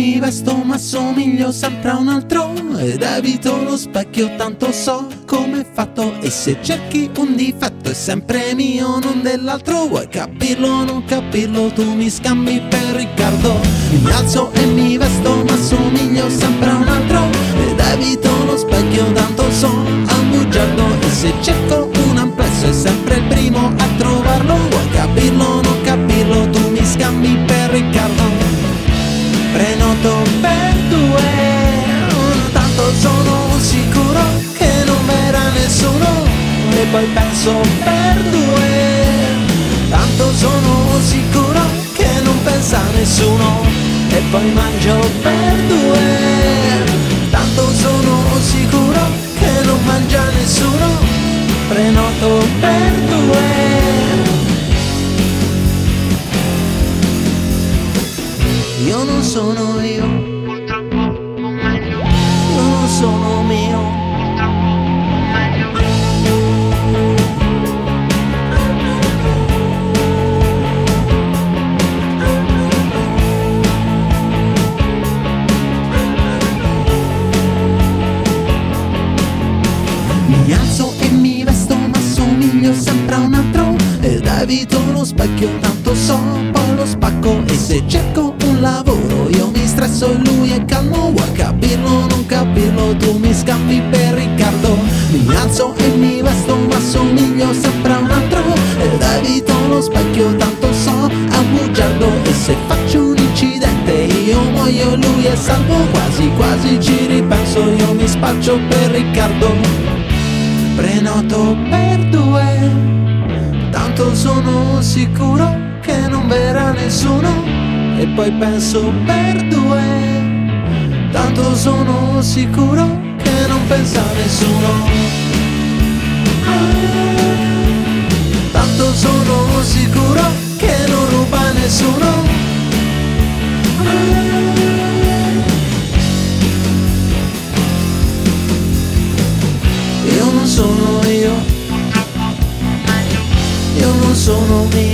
mi vesto ma somiglio sempre a un altro. Ed evito lo specchio tanto so come è fatto. E se cerchi un difetto è sempre mio non dell'altro. Vuoi capirlo o non capirlo tu mi scambi per Riccardo. Mi alzo e mi vesto ma somiglio sempre a un altro. Ed evito lo specchio tanto so a un bugiardo E se cerco un amplesso è sempre il primo penso per due Tanto sono sicuro che non pensa nessuno E poi mangio per due Tanto sono sicuro che non mangia nessuno Prenoto per due Io non sono io. Io non sono mio. Sempre un altro Ed evito lo specchio tanto so poi lo spacco E se cerco un lavoro io mi stresso e lui è calmo Vuoi capirlo non capirlo tu mi scambi per Riccardo. Mi alzo e mi vesto ma somiglio sempre a un altro Ed evito lo specchio tanto so è un bugiardo E se faccio un incidente io muoio lui è salvo Quasi quasi ci ripenso io mi spaccio per Riccardo Prenoto per due, tanto sono sicuro che non verrà nessuno. E poi penso per due, tanto sono sicuro che non pensa nessuno. Tanto sono sicuro che non ruba nessuno. sono me.